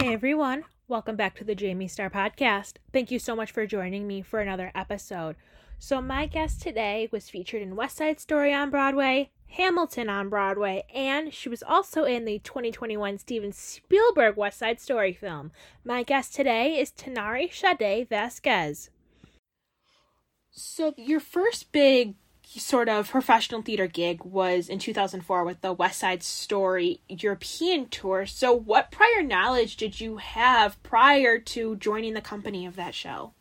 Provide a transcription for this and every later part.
Hey everyone, welcome back to the Jayme Starr Podcast. Thank you so much for joining me for another episode. So, my guest today was featured in West Side Story on Broadway, Hamilton on Broadway, and she was also in the 2021 Steven Spielberg West Side Story film. My guest today is Tanairi Sade Vasquez. So, your first big sort of professional theater gig was in 2004 with the West Side Story European tour. So, what prior knowledge did you have prior to joining the company of that show?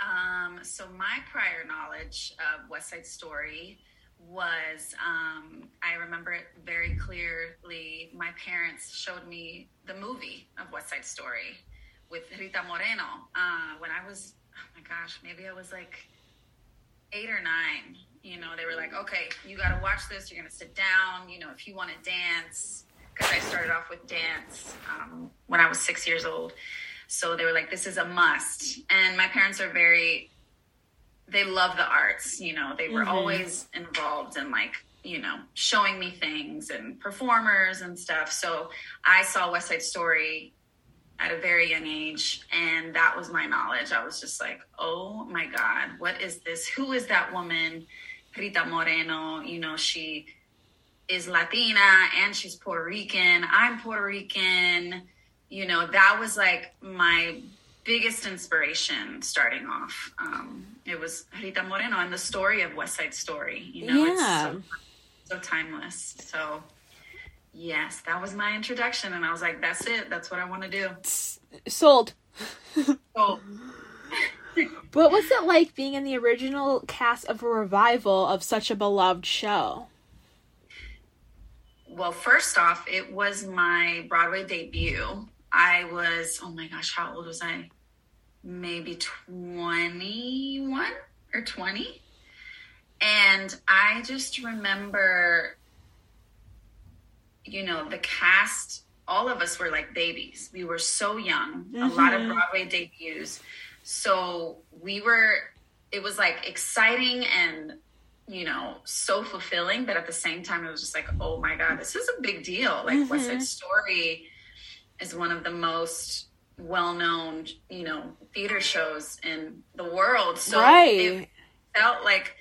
Um, so, my prior knowledge of West Side Story was um, I remember it very clearly. My parents showed me the movie of West Side Story with Rita Moreno uh, when I was, oh my gosh, maybe I was like eight or nine, you know, they were like, okay, you got to watch this. You're going to sit down. You know, if you want to dance, because I started off with dance um, when I was six years old. So they were like, this is a must. And my parents are very, they love the arts. You know, they were mm-hmm. always involved in like, you know, showing me things and performers and stuff. So I saw West Side Story at a very young age and that was my knowledge. I was just like oh my god what is this? Who is that woman rita moreno? You know she is latina and she's puerto rican. I'm puerto rican. You know that was like my biggest inspiration starting off. Um, it was rita moreno and the story of west side story you know yeah. it's so, so timeless. So Yes, that was my introduction, and I was like, "That's it. That's what I want to do." Sold. Sold. what was it like being in the original cast of a revival of such a beloved show? Well, first off, it was my Broadway debut. I was, oh my gosh, how old was I? Maybe 21 or 20. And I just remember you know, the cast, all of us were like babies. We were so young, mm-hmm. a lot of Broadway debuts. So we were, it was like exciting and, you know, so fulfilling. But at the same time, it was just like, oh my God, this is a big deal. Like, mm-hmm. West Side Story is one of the most well known, you know, theater shows in the world. So right. it felt like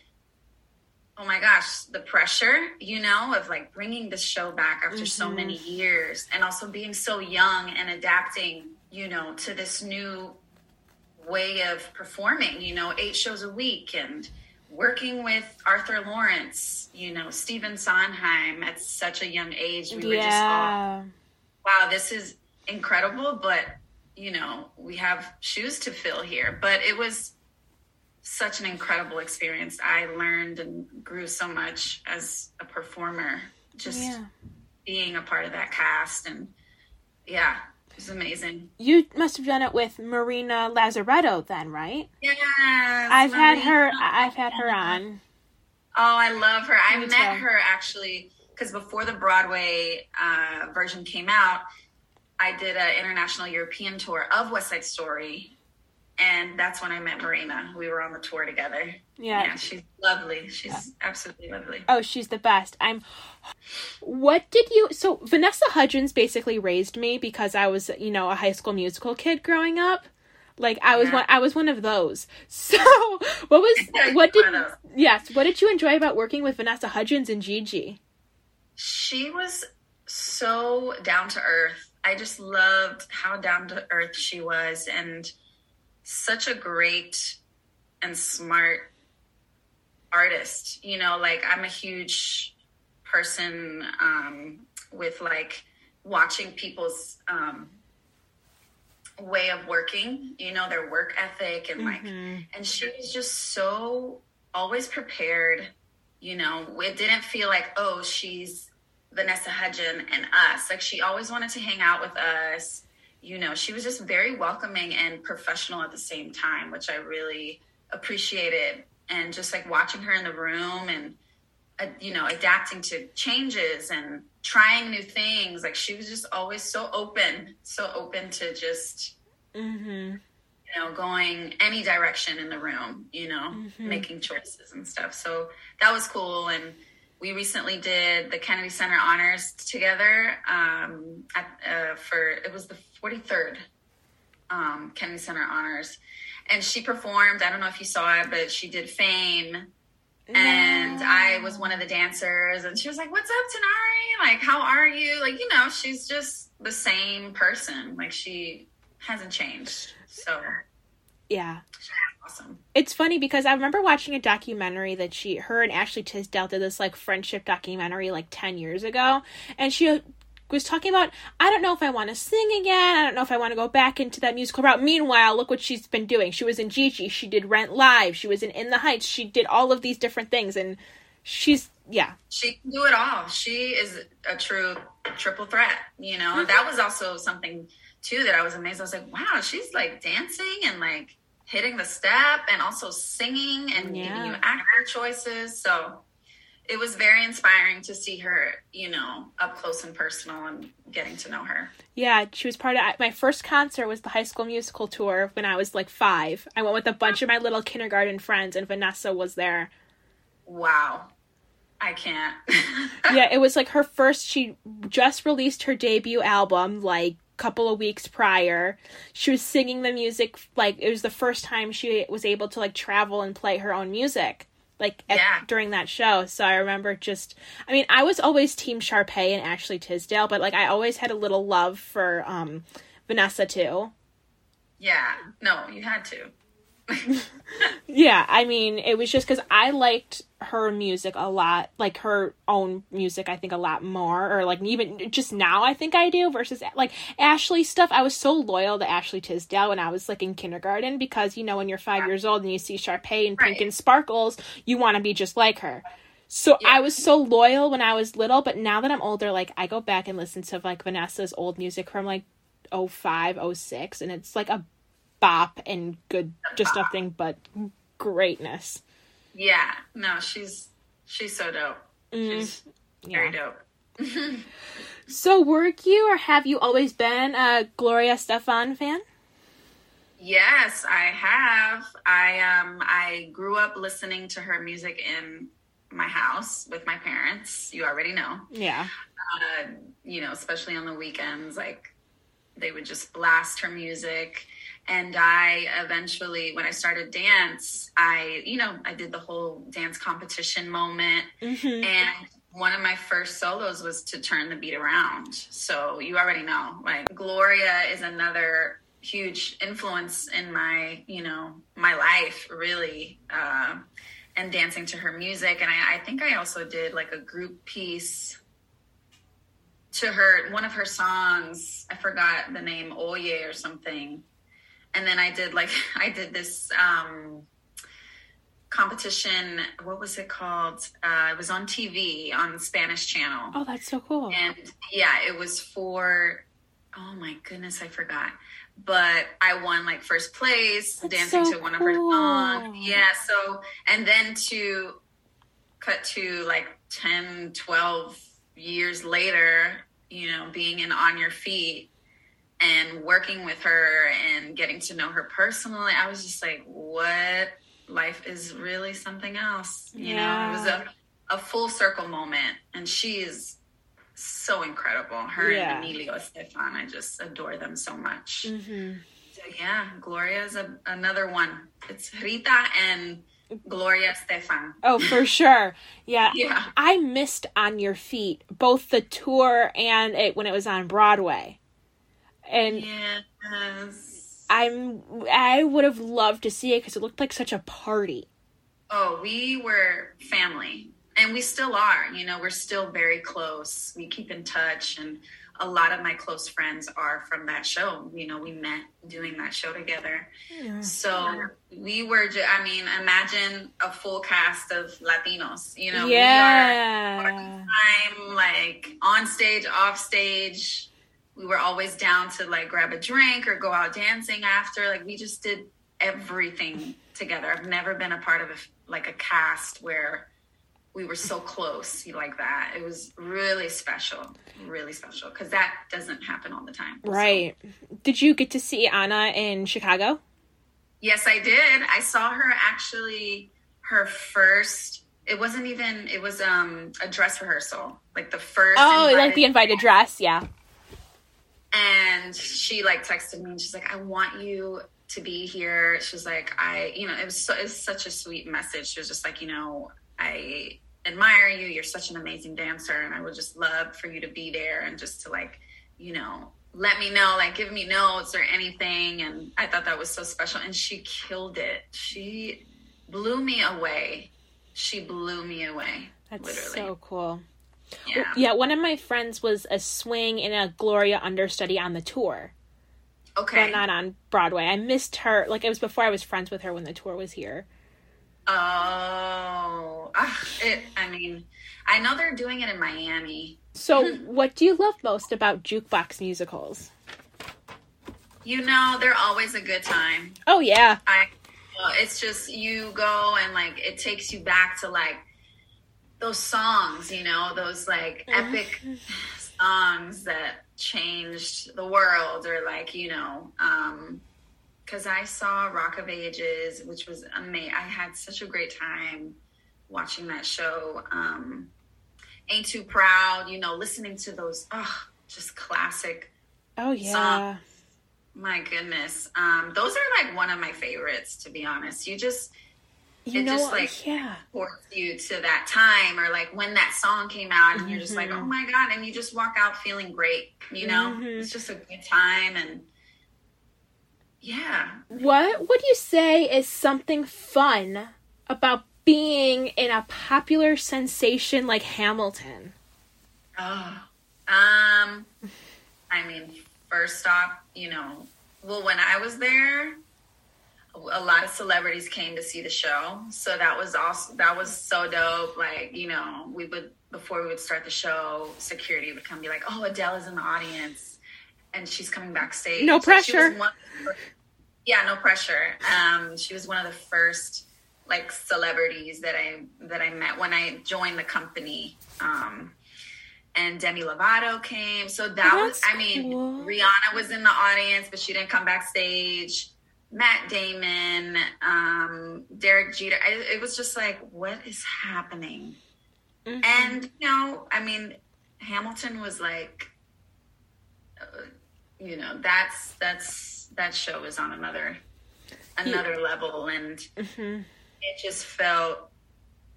oh my gosh, the pressure, you know, of like bringing this show back after mm-hmm. so many years and also being so young and adapting, you know, to this new way of performing, you know, eight shows a week and working with Arthur Laurents, you know, Stephen Sondheim at such a young age. We were just all, wow, this is incredible, but you know, we have shoes to fill here. But it was such an incredible experience. I learned and grew so much as a performer, just yeah. being a part of that cast. And yeah, it was amazing. You must have done it with Marina Lazzaretto then, right? Yeah. I've Marina. had her, I've had her on. Oh, I love her. I met too. her actually because before the Broadway uh, version came out, I did an international European tour of West Side Story and that's when I met Marina. We were on the tour together. Yeah, yeah she's lovely. She's yeah. absolutely lovely. Oh, she's the best. I'm. What did you? So Vanessa Hudgens basically raised me because I was, you know, a High School Musical kid growing up. Like I was yeah. one. I was one of those. So what was what did yes? What did you enjoy about working with Vanessa Hudgens and Gigi? She was so down to earth. I just loved how down to earth she was and such a great and smart artist. You know, like I'm a huge person um, with like watching people's um, way of working, you know, their work ethic and like, mm-hmm. and she was just so always prepared. You know, it didn't feel like, oh, she's Vanessa Hudgens and us. Like she always wanted to hang out with us you know, she was just very welcoming and professional at the same time, which I really appreciated. And just like watching her in the room and, uh, you know, adapting to changes and trying new things. Like she was just always so open, so open to just, mm-hmm. you know, going any direction in the room, you know, mm-hmm. making choices and stuff. So that was cool. And, we recently did the Kennedy Center Honors together um, at, uh, for it was the 43rd um, Kennedy Center Honors, and she performed. I don't know if you saw it, but she did Fame, and I was one of the dancers, and she was like, "What's up, Tanairi? Like, how are you? Like, you know, she's just the same person. Like, she hasn't changed. So, Yeah. Awesome. It's funny because I remember watching a documentary that she, her and Ashley Tisdale did this like friendship documentary like 10 years ago. And she was talking about, I don't know if I want to sing again. I don't know if I want to go back into that musical route. Meanwhile, look what she's been doing. She was in Gigi. She did Rent Live. She was in In the Heights. She did all of these different things. And she's, yeah. She can do it all. She is a true triple threat. You know, mm-hmm. that was also something too that I was amazed. I was like, wow, she's like dancing and like hitting the step and also singing and giving you actor choices. So it was very inspiring to see her, you know, up close and personal and getting to know her. Yeah, she was part of my first concert was the High School Musical tour when I was like five. I went with a bunch of my little kindergarten friends, and Vanessa was there. Wow. I can't. yeah, it was like her first. She just released her debut album like couple of weeks prior. She was singing the music like it was the first time she was able to like travel and play her own music like at, Yeah. during that show. So I remember just I mean, I was always team Sharpay and Ashley Tisdale, but like I always had a little love for um Vanessa too. yeah. No, you had to. Yeah, I mean, it was just because I liked her music a lot, like her own music, I think a lot more, or like even just now, I think I do versus like Ashley stuff. I was so loyal to Ashley Tisdale when I was like in kindergarten because you know when you're five years old and you see Sharpay and Pink Right. and Sparkles, you want to be just like her. So Yeah. I was so loyal when I was little, but now that I'm older, like I go back and listen to like Vanessa's old music from like 05, 06, and it's like a bop and good, just nothing but greatness. Yeah. No, she's she's so dope. Mm, She's very yeah. dope. So, were you or have you always been a Gloria Estefan fan? Yes, I have. I um I grew up listening to her music in my house with my parents. You already know. Yeah. Uh, you know, especially on the weekends, like they would just blast her music. And I eventually, when I started dance, I, you know, I did the whole dance competition moment. hmm And one of my first solos was to turn the beat around. So you already know, like Gloria is another huge influence in my, you know, my life really. Uh, and dancing to her music. And I, I think I also did like a group piece to her, one of her songs. I forgot the name, Oye or something. And then I did like, I did this, um, competition. What was it called? Uh, it was on TV on the Spanish channel. Oh, that's so cool. And yeah, it was for, oh my goodness, I forgot. But I won like first place That's dancing so to one of her songs. Yeah. So, and then to cut to like 10, 12 years later, you know, being in On Your Feet and working with her and getting to know her personally, I was just like, what? Life is really something else. You know, it was a, a full circle moment. And she is so incredible. Her Yeah. and Emilio Estefan, I just adore them so much. hmm So yeah, Gloria is a, another one. It's Rita and Gloria Estefan. Oh, for sure. Yeah. Yeah. I missed On Your Feet, both the tour and it when it was on Broadway. And Yes. I'm I would have loved to see it because it looked like such a party. Oh, we were family. And we still are. You know, we're still very close. We keep in touch. And a lot of my close friends are from that show. You know, we met doing that show together. So we were, ju- I mean, imagine a full cast of Latinos. You know, we are yeah. time, like on stage, off stage. We were always down to like grab a drink or go out dancing after. Like we just did everything together. I've never been a part of a, like a cast where we were so close like that. It was really special, really special because that doesn't happen all the time. So- Right. Did you get to see Anna in Chicago? Yes, I did. I saw her actually her first it wasn't even it was um a dress rehearsal like the first Oh, like the invited dress, yeah. And she like texted me and she's like i want you to be here. She's like i you know it was, so, it was such a sweet message. She was just like you know i admire you. You're such an amazing dancer and i would just love for you to be there and just to like you know let me know like give me notes or anything. And i thought that was so special and she killed it. She blew me away. She blew me away That's literally. so cool. Yeah Yeah, one of my friends was a swing and a Gloria understudy on the tour, okay but not on Broadway. I missed her. Like it was before I was friends with her when the tour was here. Oh, ah, it. I mean, I know they're doing it in Miami. So, what do you love most about jukebox musicals? You know, they're always a good time. Oh yeah, I. It's just you go and like it takes you back to like those songs. You know, those like epic songs that changed the world, or like you know. um because I saw Rock of Ages, which was amazing. I had such a great time watching that show. Um, Ain't Too Proud, you know, listening to those, oh, just classic. oh yeah. My goodness, um, those are like one of my favorites, to be honest. You just You it know, just, like- yeah, ports you to that time, or like when that song came out, and you're just like, oh my god, and you just walk out feeling great. You know, Mhm. it's just a good time, and yeah, What would you say is something fun about being in a popular sensation like Hamilton? Oh, um, I mean, first off, you know, well, when I was there, a lot of celebrities came to see the show, so that was also that was so dope. Like, you know, we would before we would start the show, security would come be like, "Oh, Adele is in the audience, and she's coming backstage." No So pressure. one- yeah, no pressure. Um, she was one of the first like celebrities that I that I met when I joined the company. Um, and Demi Lovato came. So that was, I mean, cool. Rihanna was in the audience, but she didn't come backstage. Matt Damon, um, Derek Jeter. I, it was just like, what is happening? Mhm. And you know, I mean, Hamilton was like, uh, you know, that's that's that show is on another another level, and Mhm. it just felt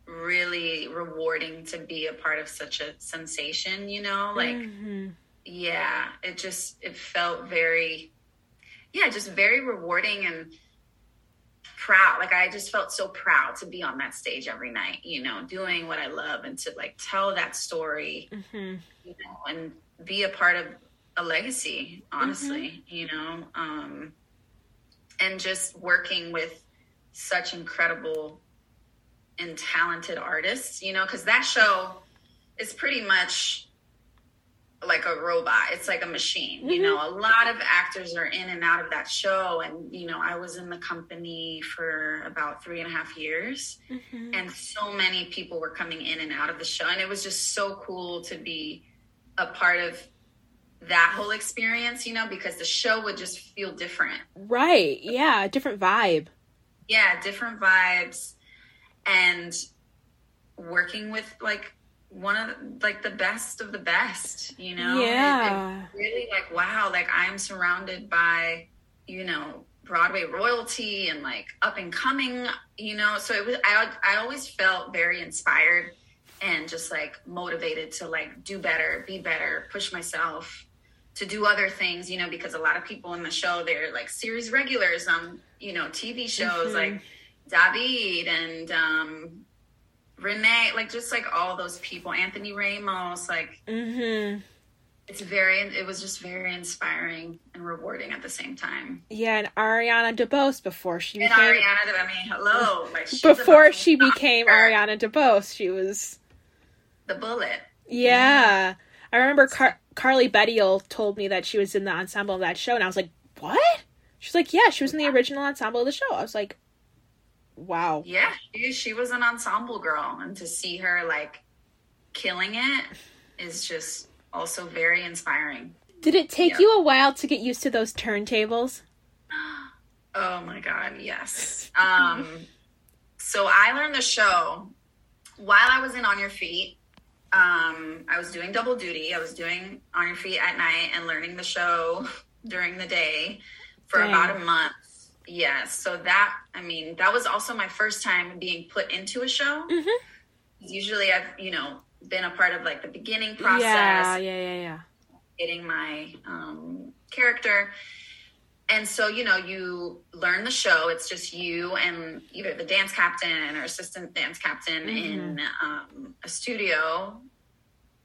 really rewarding to be a part of such a sensation. You know, like Mhm. yeah, it just it felt very, yeah, just very rewarding and proud. Like I just felt so proud to be on that stage every night. You know, doing what I love and to like tell that story Mhm. you know, and be a part of a legacy, honestly, you know, um, and just working with such incredible and talented artists, you know, because that show is pretty much like a robot. It's like a machine, you know. A lot of actors are in and out of that show, and you know, I was in the company for about three and a half years Mhm. and so many people were coming in and out of the show and it was just so cool to be a part of that whole experience you know because the show would just feel different Right. Yeah. Different vibe. yeah different vibes and working with like one of the, like the best of the best you know It- it Yeah. really like wow like i'm surrounded by you know broadway royalty and like up and coming you know so it was i, I always felt very inspired and just like motivated to like do better be better push myself to do other things you know because a lot of people in the show they're like series regulars on you know tv shows Mhm. like david and um renee like just like all those people anthony ramos like mm-hmm. it's very it was just very inspiring and rewarding at the same time Yeah, and Ariana DeBose before she and became ariana i mean hello like before she became her Ariana DeBose, she was the bullet yeah. I remember Car- Carly Bedial told me that she was in the ensemble of that show, and I was like, "What?" She's like, "Yeah, she was in the original ensemble of the show." I was like, "Wow." yeah she, she was an ensemble girl and to see her like killing it is just also very inspiring Did it take Yeah. you a while to get used to those turntables? oh my god yes um so i learned the show while I was in On Your Feet, um, I was doing double duty. I was doing On Your Feet at night and learning the show during the day for Dang. about a month. Yes. So that, I mean, that was also my first time being put into a show. Mhm. Usually I've, you know, been a part of like the beginning process, Yeah, yeah, yeah, yeah. getting my um, character. And so, you know, you learn the show. It's just you and either the dance captain or assistant dance captain in um, a studio.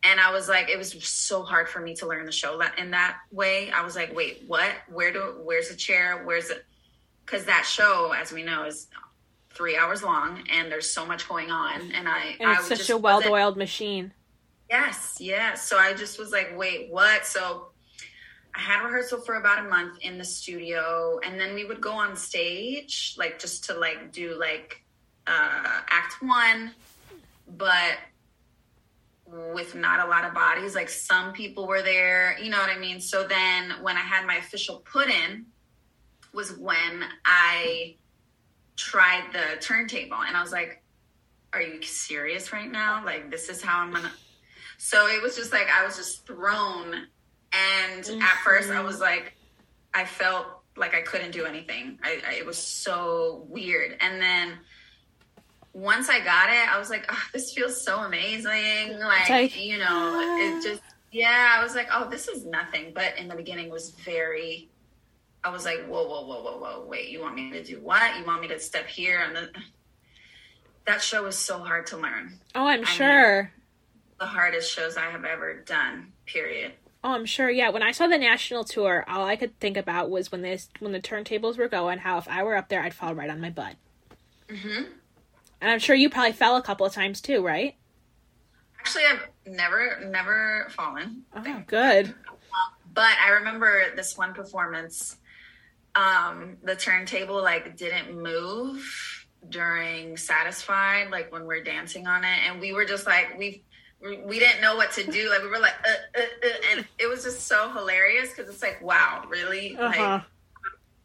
And I was like, it was so hard for me to learn the show that in that way. I was like, wait, what? Where do? Where's the chair? Where's it? Because that show, as we know, is three hours long, and there's so much going on. And I, And I it's such just a well-oiled machine. Yes, yes. So I just was like, wait, what? So I had rehearsal for about a month in the studio, and then we would go on stage, like just to like do like uh, act one, but with not a lot of bodies. Like some people were there, you know what I mean? So then when I had my official put in was when I tried the turntable and I was like, are you serious right now? Like this is how I'm gonna so it was just like I was just thrown and at first I was like I felt like I couldn't do anything. I, I it was so weird. And then once I got it, I was like, oh, this feels so amazing. Like, like, you know, it ah. just yeah, I was like, oh, this is nothing. But in the beginning was very I was like, whoa, whoa, whoa, whoa, whoa, wait, you want me to do what? You want me to step here? And the, that show was so hard to learn. Oh, I'm mean- sure. The hardest shows I have ever done, period. Oh, I'm sure. Yeah, when I saw the national tour, all I could think about was when this when the turntables were going, how if I were up there, I'd fall right on my butt. hmm And I'm sure you probably fell a couple of times too, right? Actually, I've never, never fallen. Oh, good. But I remember this one performance. Um, the turntable like didn't move during Satisfied, like when we're dancing on it, and we were just like we we didn't know what to do. Like we were like, uh, uh, uh, and it was just so hilarious because it's like, wow, really? Uh huh. Like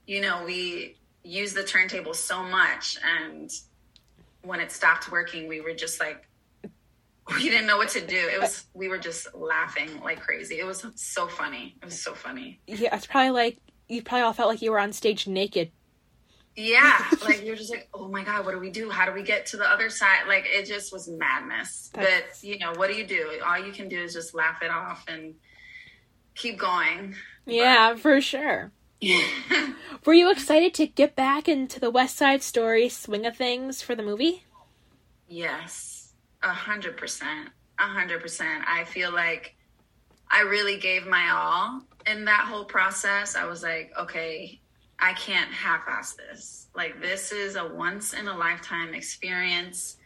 you know, we use the turntable so much, and when it stopped working, we were just like, we didn't know what to do. It was we were just laughing like crazy. It was so funny. It was so funny. Yeah, it's probably like you probably all felt like you were on stage naked. Yeah, like you're just like, oh my god, what do we do? How do we get to the other side? Like it just was madness. That's- But you know, what do you do? All you can do is just laugh it off and keep going. Yeah, for sure. Were you excited to get back into the West Side Story swing of things for the movie? Yes, a hundred percent, a hundred percent. I feel like I really gave my all in that whole process. I was like, okay, I can't half-ass this. Like this is a once in a lifetime experience.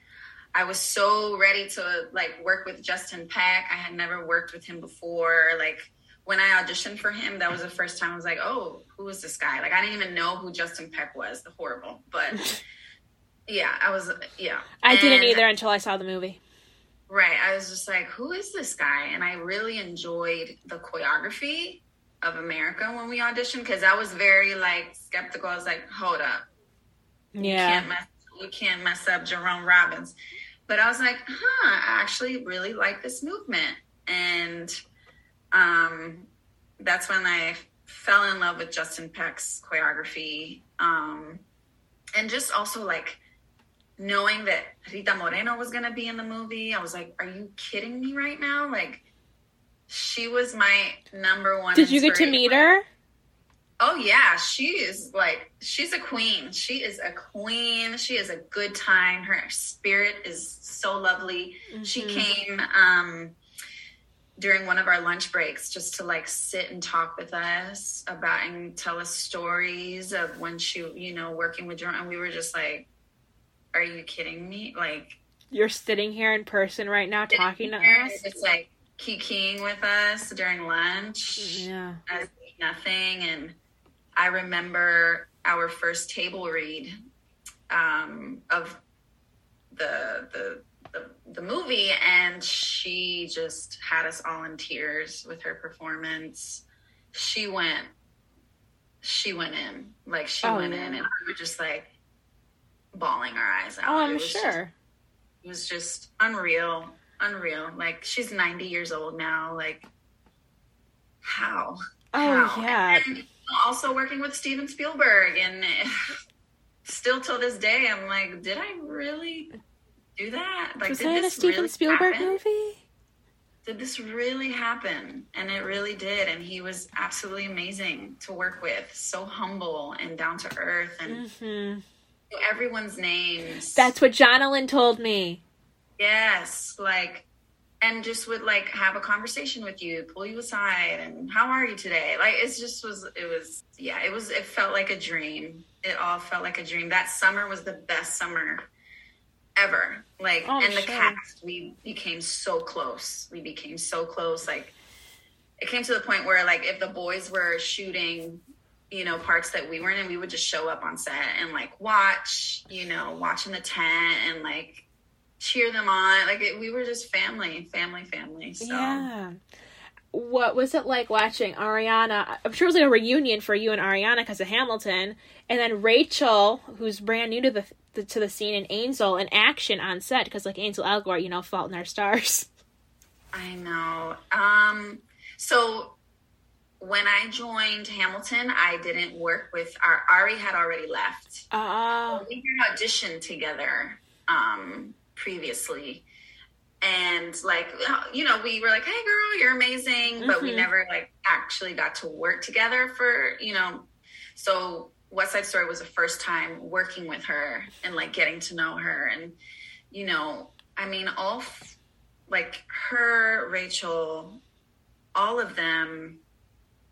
I was so ready to like work with Justin Peck. I had never worked with him before. Like when I auditioned for him, that was the first time I was like, oh, who is this guy? Like I didn't even know who Justin Peck was. The horrible, but yeah, I was yeah. I didn't either until I saw the movie. Right. I was just like, who is this guy? And I really enjoyed the choreography of America when we auditioned because I was very like skeptical. I was like, hold up. You Yeah. can't mess you can't mess up Jerome Robbins. But I was like, huh, I actually really like this movement. And um that's when I fell in love with Justin Peck's choreography. Um and just also like knowing that Rita Moreno was gonna be in the movie, I was like, "Are you kidding me right now?" Like, she was my number one. Did you get to meet her? Oh yeah, she is like she's a queen. She is a queen. She is a good time. Her spirit is so lovely. She Mhm. came um during one of our lunch breaks just to like sit and talk with us about and tell us stories of when she, you know, working with Jerome. And we were just like, "Are you kidding me?" Like You're sitting here in person right now talking to us. It's like kikiing with us during lunch Yeah. as nothing. And I remember our first table read um, of the, the the the movie, and she just had us all in tears with her performance. She went, she went in, like she Oh, went yeah. in, and we were just like bawling our eyes out. Oh, I'm just- sure. It was just unreal, unreal. Like she's 90 years old now. Like how? Oh How? yeah. And also working with Steven Spielberg and still till this day I'm like, did I really do that? Like Was did that a Steven really Spielberg happen? movie? Did this really happen? And it really did. And he was absolutely amazing to work with. So humble and down to earth and hmm everyone's names. That's what Jonalyn told me. Yes, like, and just would like have a conversation with you, pull you aside, and how are you today? Like, it's just was, it was, yeah, it was, it felt like a dream. It all felt like a dream. That summer was the best summer ever. Like, Oh, and the sure. cast, we became so close. We became so close. Like, it came to the point where, like, if the boys were shooting, you know, parts that we weren't in, we would just show up on set and like watch, you know, watch in the tent and like cheer them on. Like it, we were just family, family, family. So Yeah. What was it like watching Ariana? I'm sure it was like a reunion for you and Ariana because of Hamilton, and then Rachel, who's brand new to the, the to the scene, and Ansel in action on set because like Ansel Elgort, you know, Fault in Our Stars. I know. Um, so when I joined Hamilton, I didn't work with our Ari had already left. Oh, we had auditioned together um previously. And like you know we were like hey girl you're amazing but we Mhm. never like actually got to work together for you know. So west side story was the first time working with her and like getting to know her. And you know i mean all f- like her rachel all of them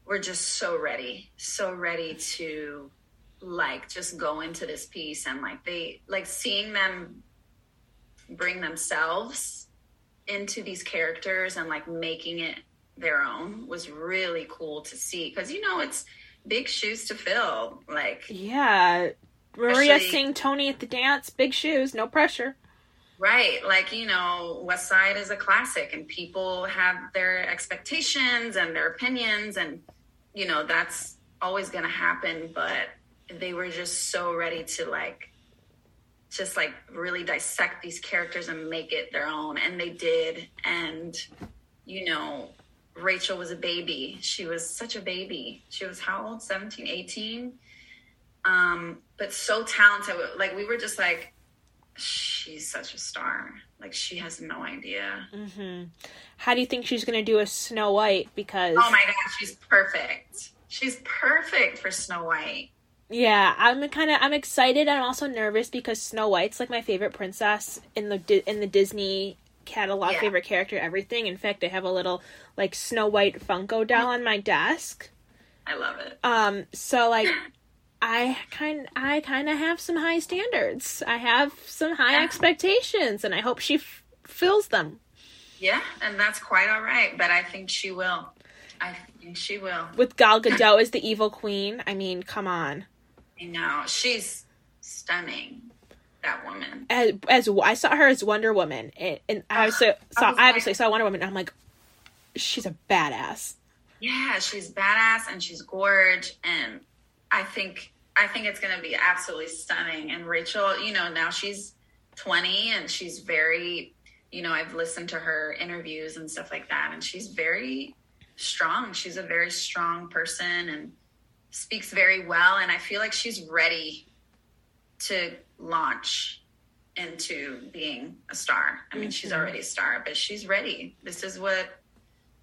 were just so ready so ready to like just go into this piece and like they like seeing them bring themselves into these characters and like making it their own was really cool to see because you know it's big shoes to fill like yeah. Maria sing Tony at the dance, big shoes, no pressure. right like you know west side is a classic and people have their expectations and their opinions and you know that's always gonna happen but they were just so ready to like just like really dissect these characters and make it their own and they did. And you know rachel was a baby. She was such a baby. She was how old? 17 18 um but so talented. Like we were just like she's such a star. Like she has no idea. Hmm How do you think she's gonna do a Snow White? Because oh my gosh she's perfect. She's perfect for snow white Yeah, I'm kind of I'm excited. I'm also nervous because Snow White's like my favorite princess in the in the Disney catalog, Yeah. favorite character, everything. In fact, I have a little like Snow White Funko doll on my desk. i love it Um, so like I kind I kind of have some high standards. I have some high Yeah. expectations, and I hope she f- fills them yeah and that's quite all right but i think she will i think she will with Gal Gadot as the evil queen. I mean, come on. I know she's stunning that woman as, as I saw her as Wonder Woman, and, and I I saw was like- obviously saw Wonder Woman. I'm like, she's a badass. Yeah, she's badass and she's gorge and I think I think it's gonna be absolutely stunning. And Rachel, you know, now she's twenty and she's very you know, I've listened to her interviews and stuff like that, and she's very strong. She's a very strong person and speaks very well. And I feel like she's ready to launch into being a star. I mean, she's Mhm. already a star, but she's ready. This is what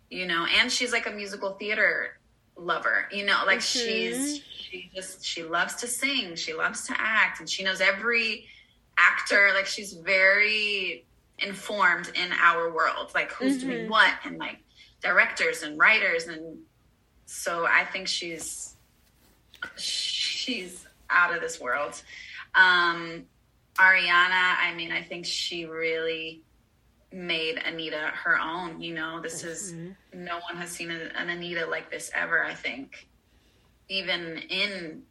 you know and she's like a musical theater lover you know like Mhm. she's she just she loves to sing she loves to act and she knows every actor like she's very informed in our world like who's doing Mhm. what and like directors and writers and so i think she's she's out of this world um ariana i mean i think she really made Anita her own. You know, this is Mhm. no one has seen an Anita like this ever. I think, even in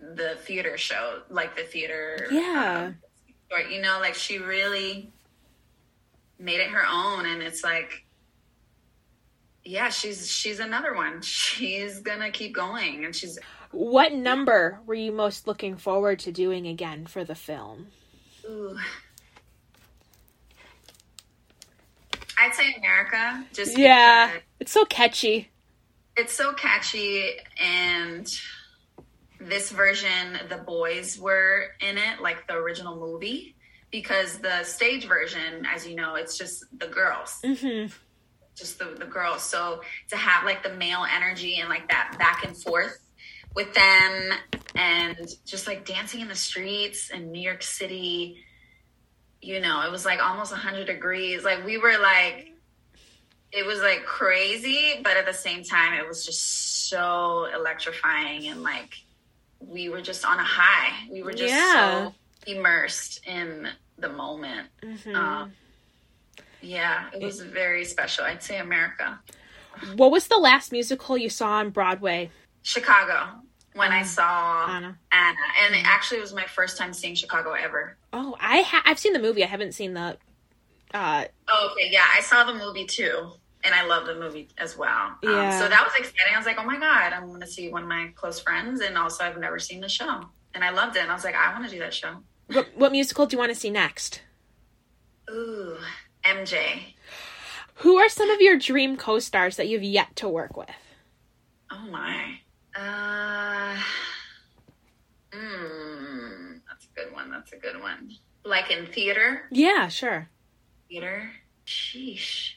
the theater show, like the theater, Yeah. um, or you know, like she really made it her own, and it's like, yeah, she's she's another one. She's gonna keep going, and she's What number were you most looking forward to doing again for the film? ooh. I'd say America. Just Yeah. It's so catchy. it's so catchy, and this version, the boys were in it, like the original movie, because the stage version, as you know, it's just the girls, hmm just the, the girls. So to have like the male energy and like that back and forth with them, and just like dancing in the streets in New York City, you know, it was like almost 100 degrees. Like we were like, it was like crazy, but at the same time, it was just so electrifying and like we were just on a high. We were just Yeah. so immersed in the moment. hmm Um, yeah, it was very special. I'd say America, what was the last musical you saw on Broadway, Chicago. When I Um, saw Anna? Anna, and it actually was my first time seeing Chicago ever. Oh, I ha- I've seen the movie. I haven't seen the. Uh, Oh, okay, yeah, I saw the movie too, and I love the movie as well. Um, Yeah. so that was exciting. I was like, oh my god, I'm going to see one of my close friends, and also I've never seen the show, and I loved it. And I was like, I want to do that show. what, what musical do you want to see next? Ooh, MJ. Who are some of your dream co-stars that you've yet to work with? Oh my. Uh, mm, that's a good one. That's a good one. Like in theater, Yeah, sure. theater. Sheesh.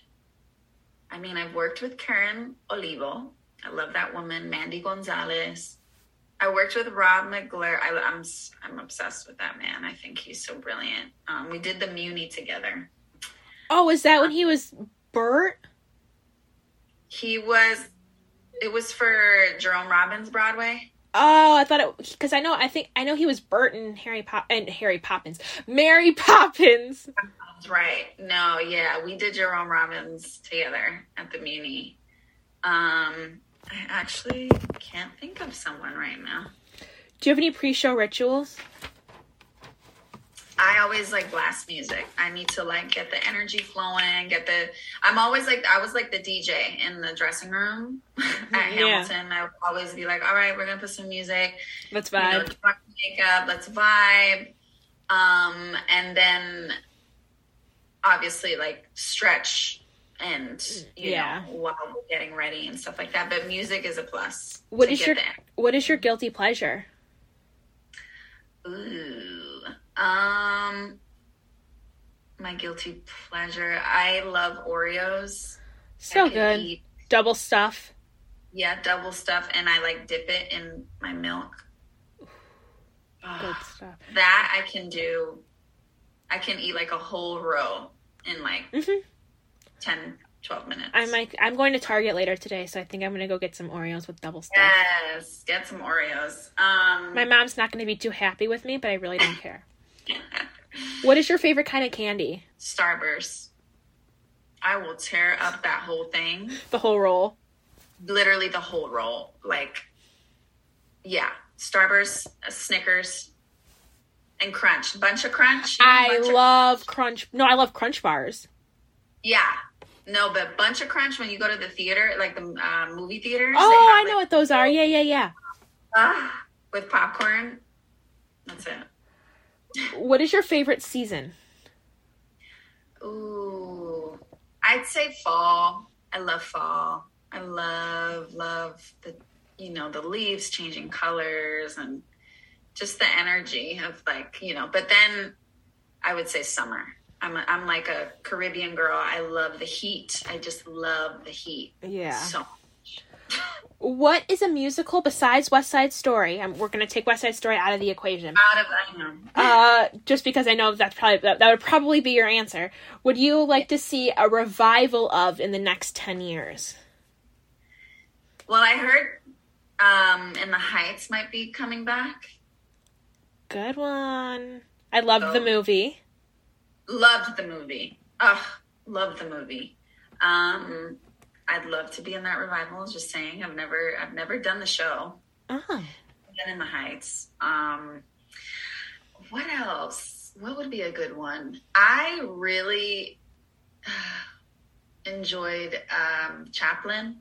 I mean, I've worked with Karen Olivo. I love that woman. Mandy Gonzalez. I worked with Rob McClure. I, I'm I'm obsessed with that man. I think he's so brilliant. Um, we did the Muny together. Oh, is that when he was Bert? He was. It was for Jerome Robbins Broadway. Oh, I thought it because I know I think I know he was Bert and Harry Pop and Harry Poppins, Mary Poppins. That's right. No, yeah, we did Jerome Robbins together at the Muny. Um, I actually can't think of someone right now. Do you have any pre-show rituals? I always like blast music. I need to like get the energy flowing, get the. I'm always like I was like the DJ in the dressing room at Yeah. Hamilton. I would always be like, "All right, we're gonna put some music. Let's You know, vibe. makeup. Let's vibe." Um, and then obviously like stretch and you Yeah. know while we're getting ready and stuff like that. But music is a plus. What is your- the What is your guilty pleasure? Ooh. Um my guilty pleasure. I love Oreos. So good. eat- Double stuff. yeah, double stuff and I like dip it in my milk. Good stuff. that I can do. I can eat like a whole row in like Mhm. 10 12 minutes. I'm like I'm going to Target later today, so I think I'm gonna go get some Oreos with double stuff. Yes, get some Oreos. Um My mom's not gonna be too happy with me, but I really don't care. What is your favorite kind of candy? Starburst. I will tear up that whole thing. The whole roll. literally the whole roll. Like, yeah, Starburst, uh, Snickers, and Crunch. Buncha Crunch. you know, I bunch love crunch. No, I love crunch bars. yeah, no, but Buncha Crunch when you go to the theater, like the uh, movie theaters. Oh, have, I know like, what those are. Yeah, yeah, yeah. ah, with popcorn. That's it. What is your favorite season? Ooh, I'd say fall. I love fall. I love love the you know the leaves changing colors and just the energy of like you know. But then I would say summer. I'm a, I'm like a Caribbean girl. I love the heat. I just love the heat. Yeah. So What is a musical besides West Side Story? Um we're gonna take West Side Story out of the equation. out of I know. Uh, just because I know that's probably that, that would probably be your answer. Would you like to see a revival of in the next ten years? Well, I heard um, In the Heights might be coming back. Good one. I loved the Oh. movie. Loved the movie. Ugh, loved the movie. Um, I'd love to be in that revival. Just saying, I've never, I've never done the show. Oh, Been in the Heights. Um, what else? What would be a good one? I really enjoyed um, Chaplin.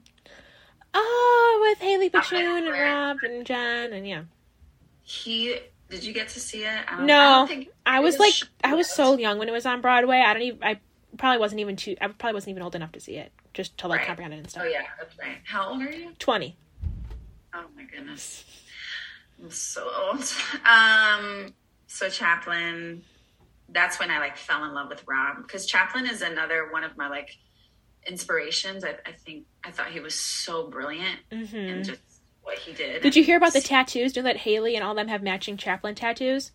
oh, with Haley Okay, and Rob and Jen and yeah. He did you get to see it? I No. I I was like, I was so young when it was on Broadway. I don't even. I probably wasn't even too. I probably wasn't even old enough to see it, just to like Right. comprehend it and stuff. Oh yeah, that's right. How old are you? Twenty. Oh my goodness. I'm so old. Um so Chaplin, that's when I like fell in love with Rob because Chaplin is another one of my like inspirations. I, I think I thought he was so brilliant hmm in just what he did. Did you hear about the tattoos? Do that Haley and all them have matching Chaplin tattoos?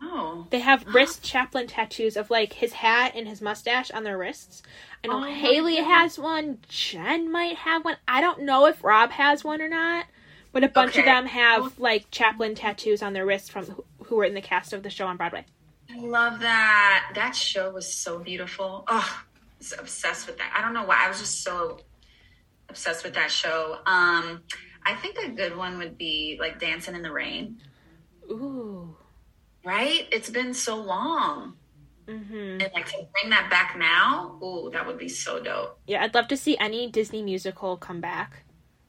Oh. They have wrist Chaplin tattoos of like his hat and his mustache on their wrists. I know Oh Haley has one. Jen might have one. I don't know if Rob has one or not. But a bunch of them have like Chaplin tattoos on their wrists from who, who were in the cast of the show on Broadway. I love that. That show was so beautiful. Oh, I was obsessed with that. I don't know why. I was just so obsessed with that show. Um, I think a good one would be like Dancing in the Rain. Ooh. Right? It's been so long. hmm And like to bring that back now, ooh, that would be so dope. Yeah, I'd love to see any Disney musical come back.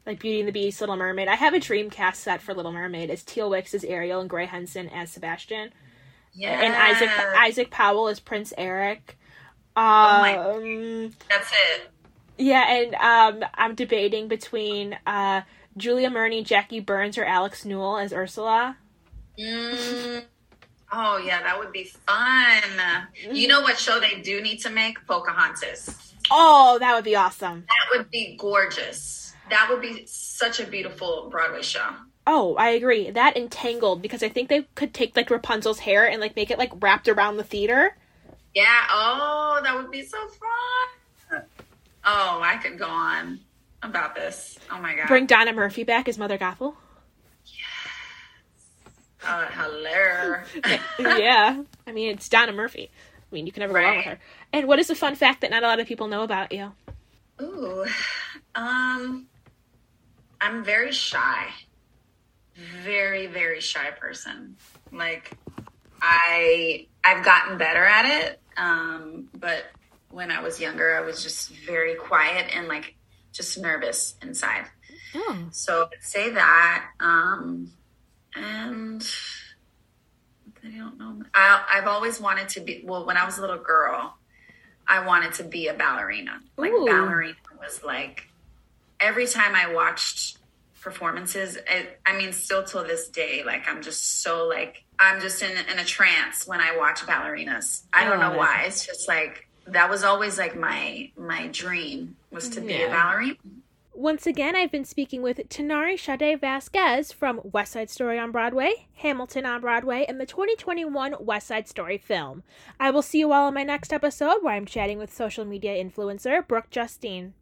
Like Beauty and the Beast, Little Mermaid. I have a Dreamcast set for Little Mermaid. It's Teal Wicks as Ariel and Gray Henson as Sebastian. Yeah. And Isaac Isaac Powell as Prince Eric. Um, my- That's it. yeah, and um, I'm debating between uh, Julia Murney, Jackie Burns, or Alex Newell as Ursula. Mm. Oh yeah, that would be fun. You know what show they do need to make? Pocahontas. Oh, that would be awesome. That would be gorgeous. That would be such a beautiful Broadway show. Oh, I agree. That entangled because I think they could take like Rapunzel's hair and like make it like wrapped around the theater. Yeah. Oh, that would be so fun. Oh, I could go on about this. Oh my god. Bring Donna Murphy back as Mother Gothel. Oh, hello. yeah. I mean, it's Donna Murphy. I mean, you can never go wrong with her. And what is a fun fact that not a lot of people know about you? Ooh. Um I'm very shy. Very, very shy person. Like I I've gotten better at it. Um, but when I was younger I was just very quiet and like just nervous inside. Oh. So I'd say that. Um, and I don't know. I, I've always wanted to be. Well, when I was a little girl, I wanted to be a ballerina. Like Ooh. ballerina was like every time I watched performances. It, I mean, still till this day, like I'm just so like I'm just in in a trance when I watch ballerinas. I don't I know why. It's just like that was always like my my dream was to be Yeah. a ballerina. Once again, I've been speaking with Tanairi Sade Vasquez from West Side Story on Broadway, Hamilton on Broadway, and the 2021 West Side Story film. I will see you all in my next episode where I'm chatting with social media influencer Brooke Justine.